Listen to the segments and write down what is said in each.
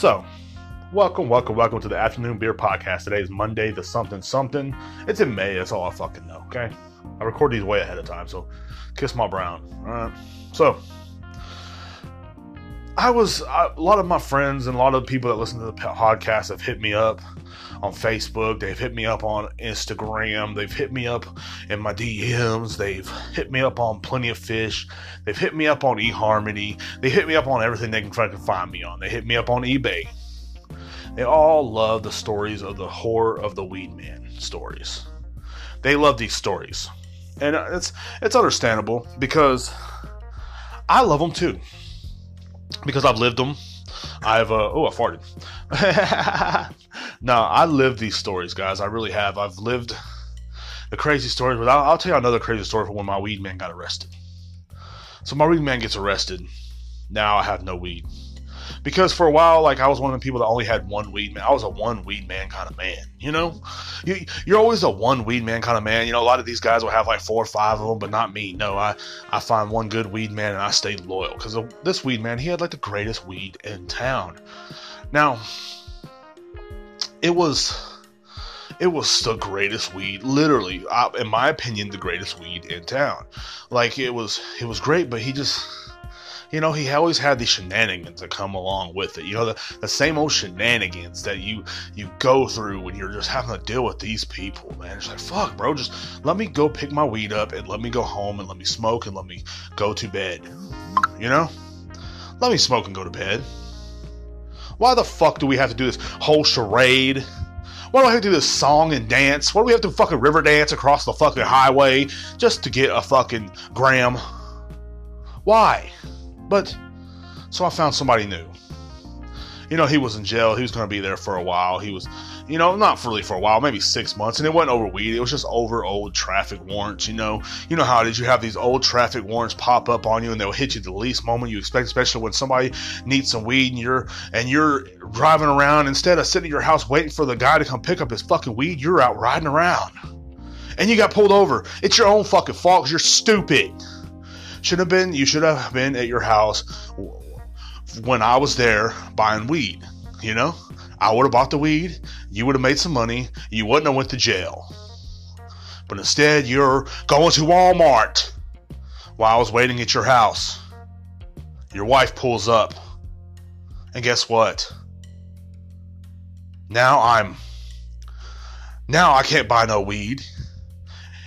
So, welcome, welcome, welcome to the Afternoon Beer Podcast. Today is Monday, the something something. It's in May, that's all I fucking know, okay? I record these way ahead of time, so kiss my brown. Alright. So, I was, a lot of my friends and a lot of people that listen to the podcast have hit me up on Facebook. They've hit me up on Instagram. They've hit me up in my DMs. They've hit me up on Plenty of Fish. They've hit me up on eHarmony. They hit me up on everything they can to find me on. They hit me up on eBay. They all love the stories of the horror of the weed man stories. They love these stories. And it's it's understandable because I love them too. Because I've lived them. I've uh, oh I farted. no, I live these stories, guys. I really have. I've lived the crazy stories, but I'll, I'll tell you another crazy story from when my weed man got arrested. So my weed man gets arrested. Now I have no weed because for a while, like I was one of the people that only had one weed man. I was a one weed man kind of man, you know. You, you're always a one weed man kind of man. You know, a lot of these guys will have like four or five of them, but not me. No, I I find one good weed man and I stay loyal because this weed man he had like the greatest weed in town. Now, it was it was the greatest weed literally in my opinion the greatest weed in town like it was it was great but he just you know, he always had these shenanigans that come along with it. You know, the, the same old shenanigans that you you go through when you're just having to deal with these people, man. It's like, fuck, bro, just let me go pick my weed up and let me go home and let me smoke and let me go to bed. You know? Let me smoke and go to bed. Why the fuck do we have to do this whole charade? Why do I have to do this song and dance? Why do we have to fucking river dance across the fucking highway just to get a fucking gram? Why? But so I found somebody new. You know, he was in jail. He was going to be there for a while. He was, you know, not really for a while, maybe six months. And it wasn't over weed. It was just over old traffic warrants. You know, you know how is. You have these old traffic warrants pop up on you, and they'll hit you the least moment you expect. Especially when somebody needs some weed, and you're and you're driving around instead of sitting at your house waiting for the guy to come pick up his fucking weed. You're out riding around, and you got pulled over. It's your own fucking fault because you're stupid. Should have been, you should have been at your house when I was there buying weed. You know, I would have bought the weed, you would have made some money, you wouldn't have went to jail. But instead, you're going to Walmart while I was waiting at your house. Your wife pulls up. And guess what? Now I'm. Now I can't buy no weed.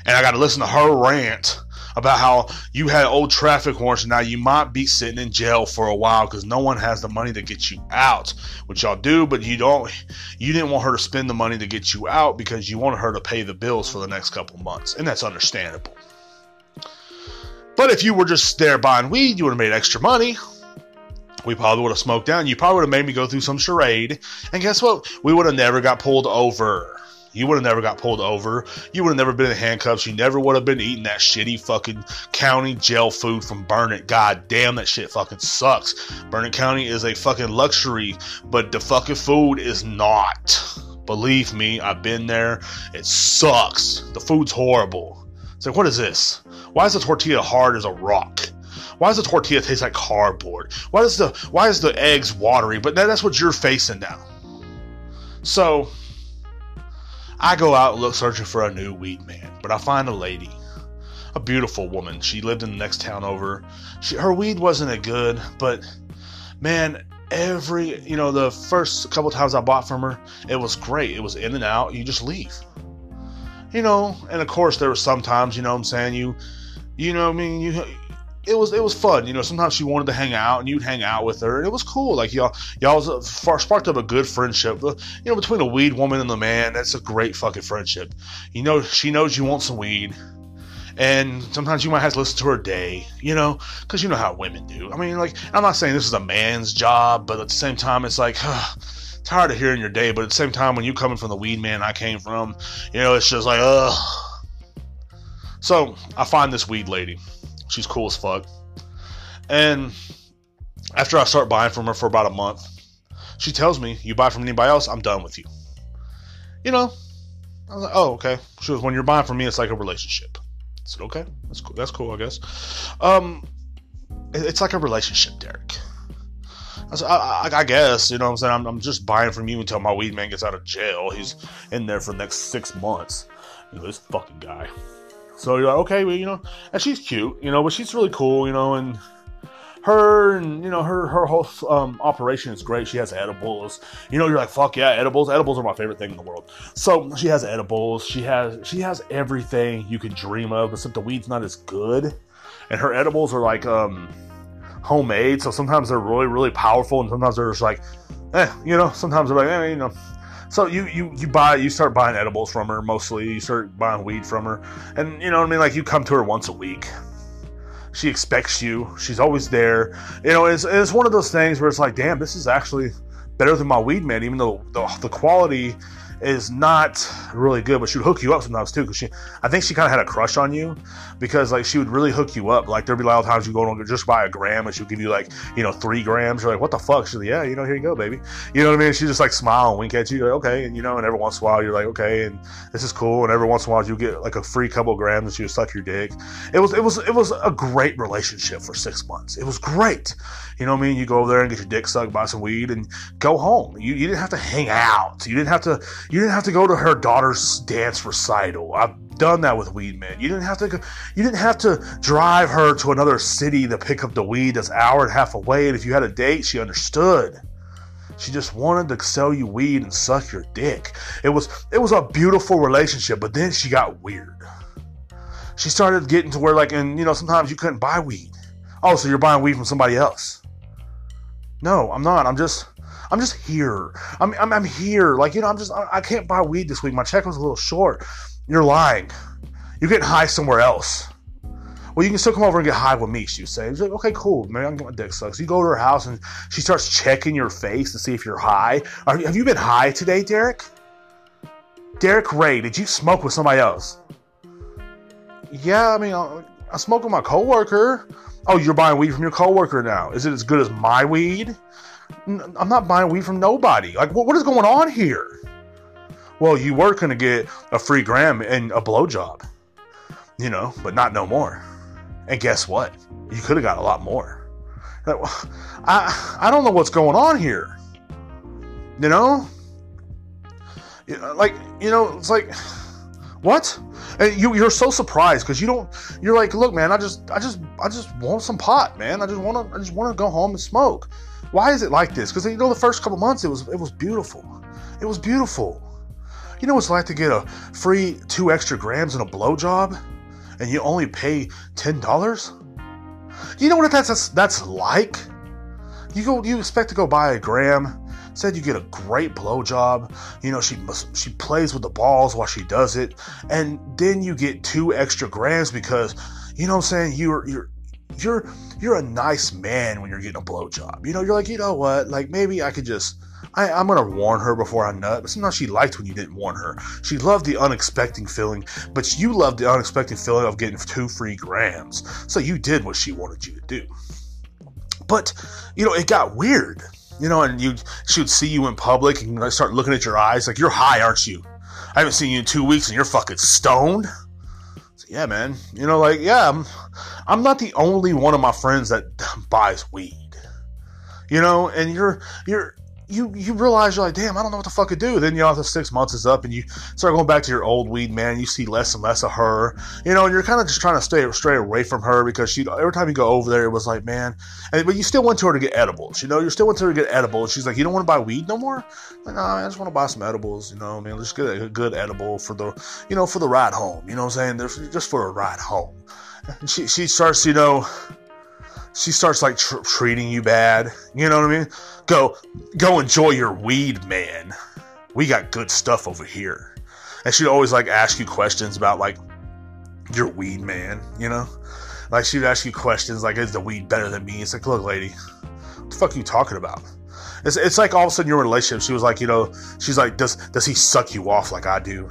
And I got to listen to her rant about how you had old traffic warrants and now you might be sitting in jail for a while because no one has the money to get you out. Which y'all do, but you don't. You didn't want her to spend the money to get you out because you wanted her to pay the bills for the next couple months, and that's understandable. But if you were just there buying weed, you would have made extra money. We probably would have smoked down. You probably would have made me go through some charade. And guess what? We would have never got pulled over. You would have never got pulled over. You would have never been in handcuffs. You never would have been eating that shitty fucking county jail food from Burnett. God damn, that shit fucking sucks. Burnett County is a fucking luxury, but the fucking food is not. Believe me, I've been there. It sucks. The food's horrible. It's like, what is this? Why is the tortilla hard as a rock? Why does the tortilla taste like cardboard? Why does the why is the eggs watery? But that's what you're facing now. So I go out look searching for a new weed man, but I find a lady, a beautiful woman. She lived in the next town over. She, her weed wasn't a good, but man, every you know the first couple times I bought from her, it was great. It was in and out. You just leave, you know. And of course, there were sometimes, you know, I'm saying you, you know, I mean, you it was it was fun. You know, sometimes she wanted to hang out, and you'd hang out with her, and it was cool. Like y'all y'all sparked up a good friendship. You know, between a weed woman and the man, that's a great fucking friendship. You know, she knows you want some weed, and sometimes you might have to listen to her day. You know, because you know how women do. I mean, like I'm not saying this is a man's job, but at the same time, it's like. Huh, tired of hearing your day, but at the same time, when you coming from the weed man I came from, you know, it's just like, ugh. So I find this weed lady She's cool as fuck. And after I start buying from her for about a month, she tells me, "You buy from anybody else, I'm done with you." You know, I was like, "Oh, okay." She was, "When you're buying from me, it's like a relationship." I said, "Okay, that's cool. That's cool, I guess." Um, it's like a relationship, Derek. I, I, I, guess, you know what I'm saying? I'm, I'm, just buying from you until my weed man gets out of jail. He's in there for the next six months. You know, this fucking guy. So you're like, okay, well, you know, and she's cute, you know, but she's really cool, you know, and her and you know her her whole um, operation is great. She has edibles. You know, you're like fuck yeah, edibles. Edibles are my favorite thing in the world. So she has edibles. She has she has everything you could dream of, except the weed's not as good. And her edibles are like um homemade, so sometimes they're really really powerful, and sometimes they're just like, eh, you know, sometimes they're like, eh, you know. So you you you buy you start buying edibles from her mostly. You start buying weed from her, and you know what I mean. Like you come to her once a week she expects you. She's always there. You know, it's, it's one of those things where it's like, damn, this is actually better than my weed man, even though the, the quality is not really good, but she would hook you up sometimes too. Because she, I think she kind of had a crush on you because like she would really hook you up. Like there'd be a lot of times you go just buy a gram and she'll give you like you know three grams. You're like, what the fuck? She's like, yeah, you know, here you go, baby. You know what I mean? She just like smile and wink at you. Like, okay, and you know, and every once in a while you're like, okay, and this is cool. And every once in a while you get like a free couple grams and she would suck your dick. It was it was it was a great relationship for six months. It was great. You know what I mean? You go over there and get your dick sucked, buy some weed, and go home. You, you didn't have to hang out. You didn't have to you didn't have to go to her daughter's dance recital. I've done that with weed man. You didn't have to you didn't have to drive her to another city to pick up the weed that's an hour and a half away. And if you had a date, she understood. She just wanted to sell you weed and suck your dick. It was it was a beautiful relationship, but then she got weird. She started getting to where like and you know sometimes you couldn't buy weed. Oh, so you're buying weed from somebody else. No, I'm not. I'm just I'm just here. I'm, I'm, I'm here. Like, you know, I'm just, I, I can't buy weed this week. My check was a little short. You're lying. You're getting high somewhere else. Well, you can still come over and get high with me, she would say. She's like, okay, cool. Maybe I can get my dick sucked. You go to her house and she starts checking your face to see if you're high. Are, have you been high today, Derek? Derek Ray, did you smoke with somebody else? Yeah, I mean, I, I smoke with my coworker. Oh, you're buying weed from your coworker now. Is it as good as my weed? I'm not buying weed from nobody. Like, what, what is going on here? Well, you were going to get a free gram and a blowjob, you know, but not no more. And guess what? You could have got a lot more. I I don't know what's going on here. You know, like you know, it's like what? And you you're so surprised because you don't. You're like, look, man, I just I just I just want some pot, man. I just want to I just want to go home and smoke. Why is it like this? Because you know the first couple months it was it was beautiful. It was beautiful. You know what it's like to get a free two extra grams and a blowjob, and you only pay ten dollars. You know what that's, that's that's like? You go you expect to go buy a gram. Said you get a great blowjob. You know she she plays with the balls while she does it, and then you get two extra grams because you know what I'm saying you're you're you're you're a nice man when you're getting a blowjob. You know, you're like, you know what? Like maybe I could just I, am gonna warn her before I nut. But sometimes she liked when you didn't warn her. She loved the unexpected feeling, but you loved the unexpected feeling of getting two free grams. So you did what she wanted you to do. But you know, it got weird. You know, and you she would see you in public and start looking at your eyes like you're high, aren't you? I haven't seen you in two weeks and you're fucking stoned yeah, man. You know, like, yeah, I'm, I'm not the only one of my friends that buys weed. You know, and you're, you're, you you realize you're like, damn, I don't know what the fuck to do. Then you know, after six months is up, and you start going back to your old weed man. You see less and less of her, you know, and you're kind of just trying to stay straight away from her because she every time you go over there, it was like, man, and, but you still went to her to get edibles, you know, you still went to her to get edibles. She's like, you don't want to buy weed no more. Like, no, I just want to buy some edibles, you know, man, just get a good edible for the, you know, for the ride home. You know what I'm saying? Just for a ride home. And she she starts, you know she starts like tr- treating you bad. You know what I mean? Go, go enjoy your weed, man. We got good stuff over here. And she'd always like ask you questions about like your weed, man. You know, like she'd ask you questions like, "Is the weed better than me?" It's like, look, lady, what the fuck are you talking about? It's, it's like all of a sudden your relationship. She was like, you know, she's like, does does he suck you off like I do?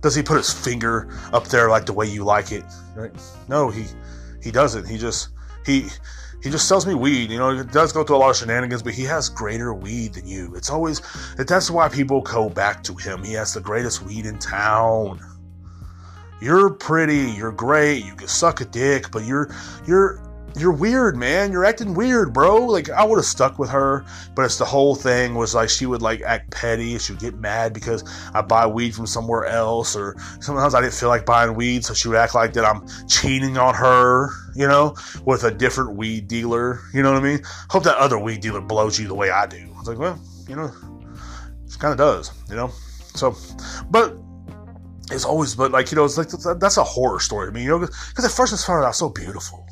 Does he put his finger up there like the way you like it? Right? No, he he doesn't. He just he he just sells me weed. You know, he does go through a lot of shenanigans, but he has greater weed than you. It's always that's why people go back to him. He has the greatest weed in town. You're pretty, you're great, you can suck a dick, but you're you're you're weird, man. You're acting weird, bro. Like I would have stuck with her, but it's the whole thing was like she would like act petty. She would get mad because I buy weed from somewhere else, or sometimes I didn't feel like buying weed, so she would act like that I'm cheating on her, you know, with a different weed dealer. You know what I mean? Hope that other weed dealer blows you the way I do. I was like, well, you know, it kind of does, you know. So, but it's always, but like you know, it's like that's a horror story to me, you know, because at first it started out so beautiful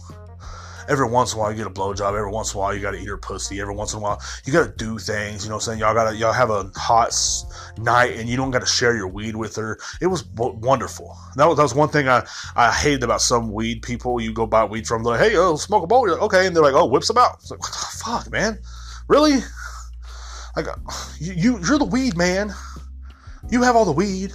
every once in a while you get a blowjob. Every once in a while you got to eat her pussy. Every once in a while you got to do things. You know what I'm saying? Y'all got to y'all have a hot night and you don't got to share your weed with her. It was wonderful. That was that was one thing I I hated about some weed people. You go buy weed from, like, hey, oh, smoke a bowl. Like, okay, and they're like, oh, whips them out. It's like, what the fuck, man? Really? Like, you, you you're the weed man. You have all the weed.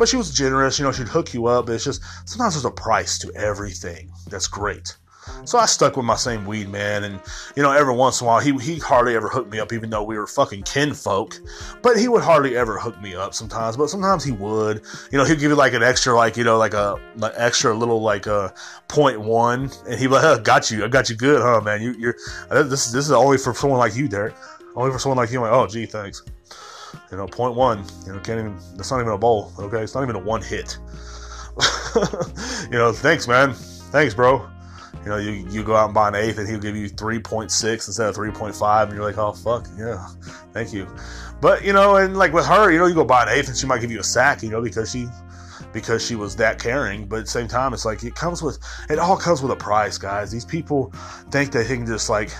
But she was generous, you know, she'd hook you up. It's just sometimes there's a price to everything. That's great. So I stuck with my same weed man, and you know, every once in a while, he he hardly ever hooked me up, even though we were fucking kinfolk. But he would hardly ever hook me up sometimes. But sometimes he would. You know, he'd give you like an extra, like you know, like a like extra little like a point one, and he'd be like, oh, "Got you, I got you good, huh, man? You you're uh, this this is only for someone like you, Derek. Only for someone like you." I'm like, oh, gee, thanks. You know, point one. You know, can't even. That's not even a bowl. Okay, it's not even a one hit. you know, thanks, man. Thanks, bro you know, you, you go out and buy an eighth and he'll give you 3.6 instead of 3.5 and you're like, oh, fuck, yeah, thank you. But, you know, and like with her, you know, you go buy an eighth and she might give you a sack, you know, because she because she was that caring. But at the same time, it's like it comes with it all comes with a price, guys. These people think they can just like,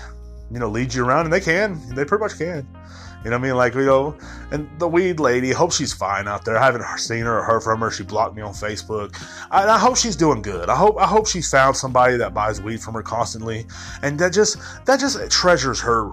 you know, lead you around and they can. They pretty much can. You know what I mean? Like, you know, and the weed lady, hope she's fine out there. I haven't seen her or heard from her. She blocked me on Facebook. I, I hope she's doing good. I hope I hope she found somebody that buys weed from her constantly, and that just that just treasures her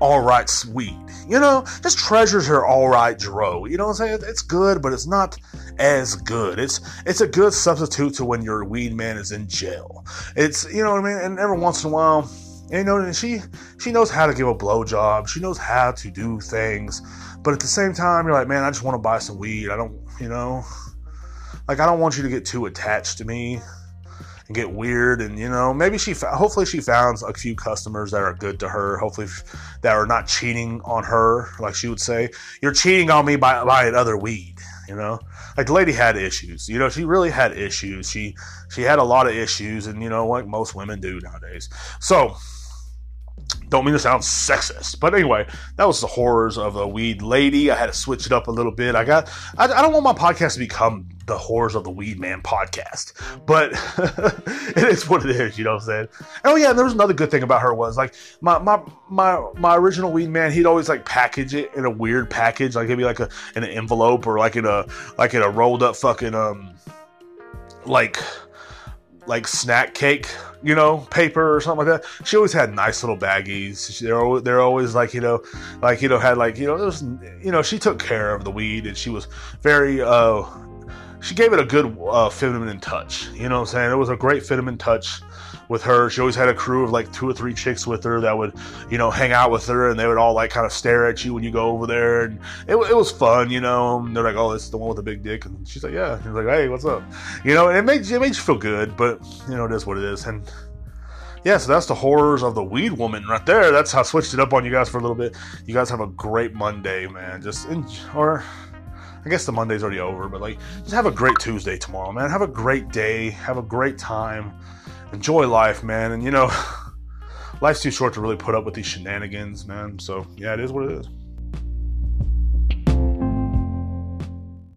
all right sweet. You know, just treasures her all right dro. You know what I'm saying? It's good, but it's not as good. It's it's a good substitute to when your weed man is in jail. It's you know what I mean. And every once in a while and, you know, and she she knows how to give a blowjob. She knows how to do things. But at the same time, you're like, man, I just want to buy some weed. I don't, you know, like I don't want you to get too attached to me and get weird. And you know, maybe she, hopefully, she found a few customers that are good to her. Hopefully, that are not cheating on her, like she would say, "You're cheating on me by buying other weed." You know, like the lady had issues. You know, she really had issues. She she had a lot of issues, and you know, like most women do nowadays. So don't mean to sound sexist, but anyway, that was the horrors of the weed lady. I had to switch it up a little bit. I got, I, I don't want my podcast to become the horrors of the weed man podcast, but it is what it is. You know what I'm saying? Oh yeah, and there was another good thing about her was like my my my my original weed man. He'd always like package it in a weird package, like maybe like a in an envelope or like in a like in a rolled up fucking um like like snack cake, you know, paper or something like that. She always had nice little baggies. They're they're always like you know, like you know had like you know, was, you know she took care of the weed and she was very uh, she gave it a good uh, feminine touch. You know what I'm saying? It was a great feminine touch with her. She always had a crew of like two or three chicks with her that would, you know, hang out with her and they would all like kind of stare at you when you go over there. And it, it was fun, you know. And they're like, oh, is the one with the big dick. And she's like, yeah. And he's like, hey, what's up? You know, and it made, it made you feel good, but, you know, it is what it is. And, yeah, so that's the horrors of the weed woman right there. That's how I switched it up on you guys for a little bit. You guys have a great Monday, man. Just in, or I guess the Monday's already over, but like just have a great Tuesday tomorrow, man. Have a great day. Have a great time enjoy life, man. And you know, life's too short to really put up with these shenanigans, man. So yeah, it is what it is.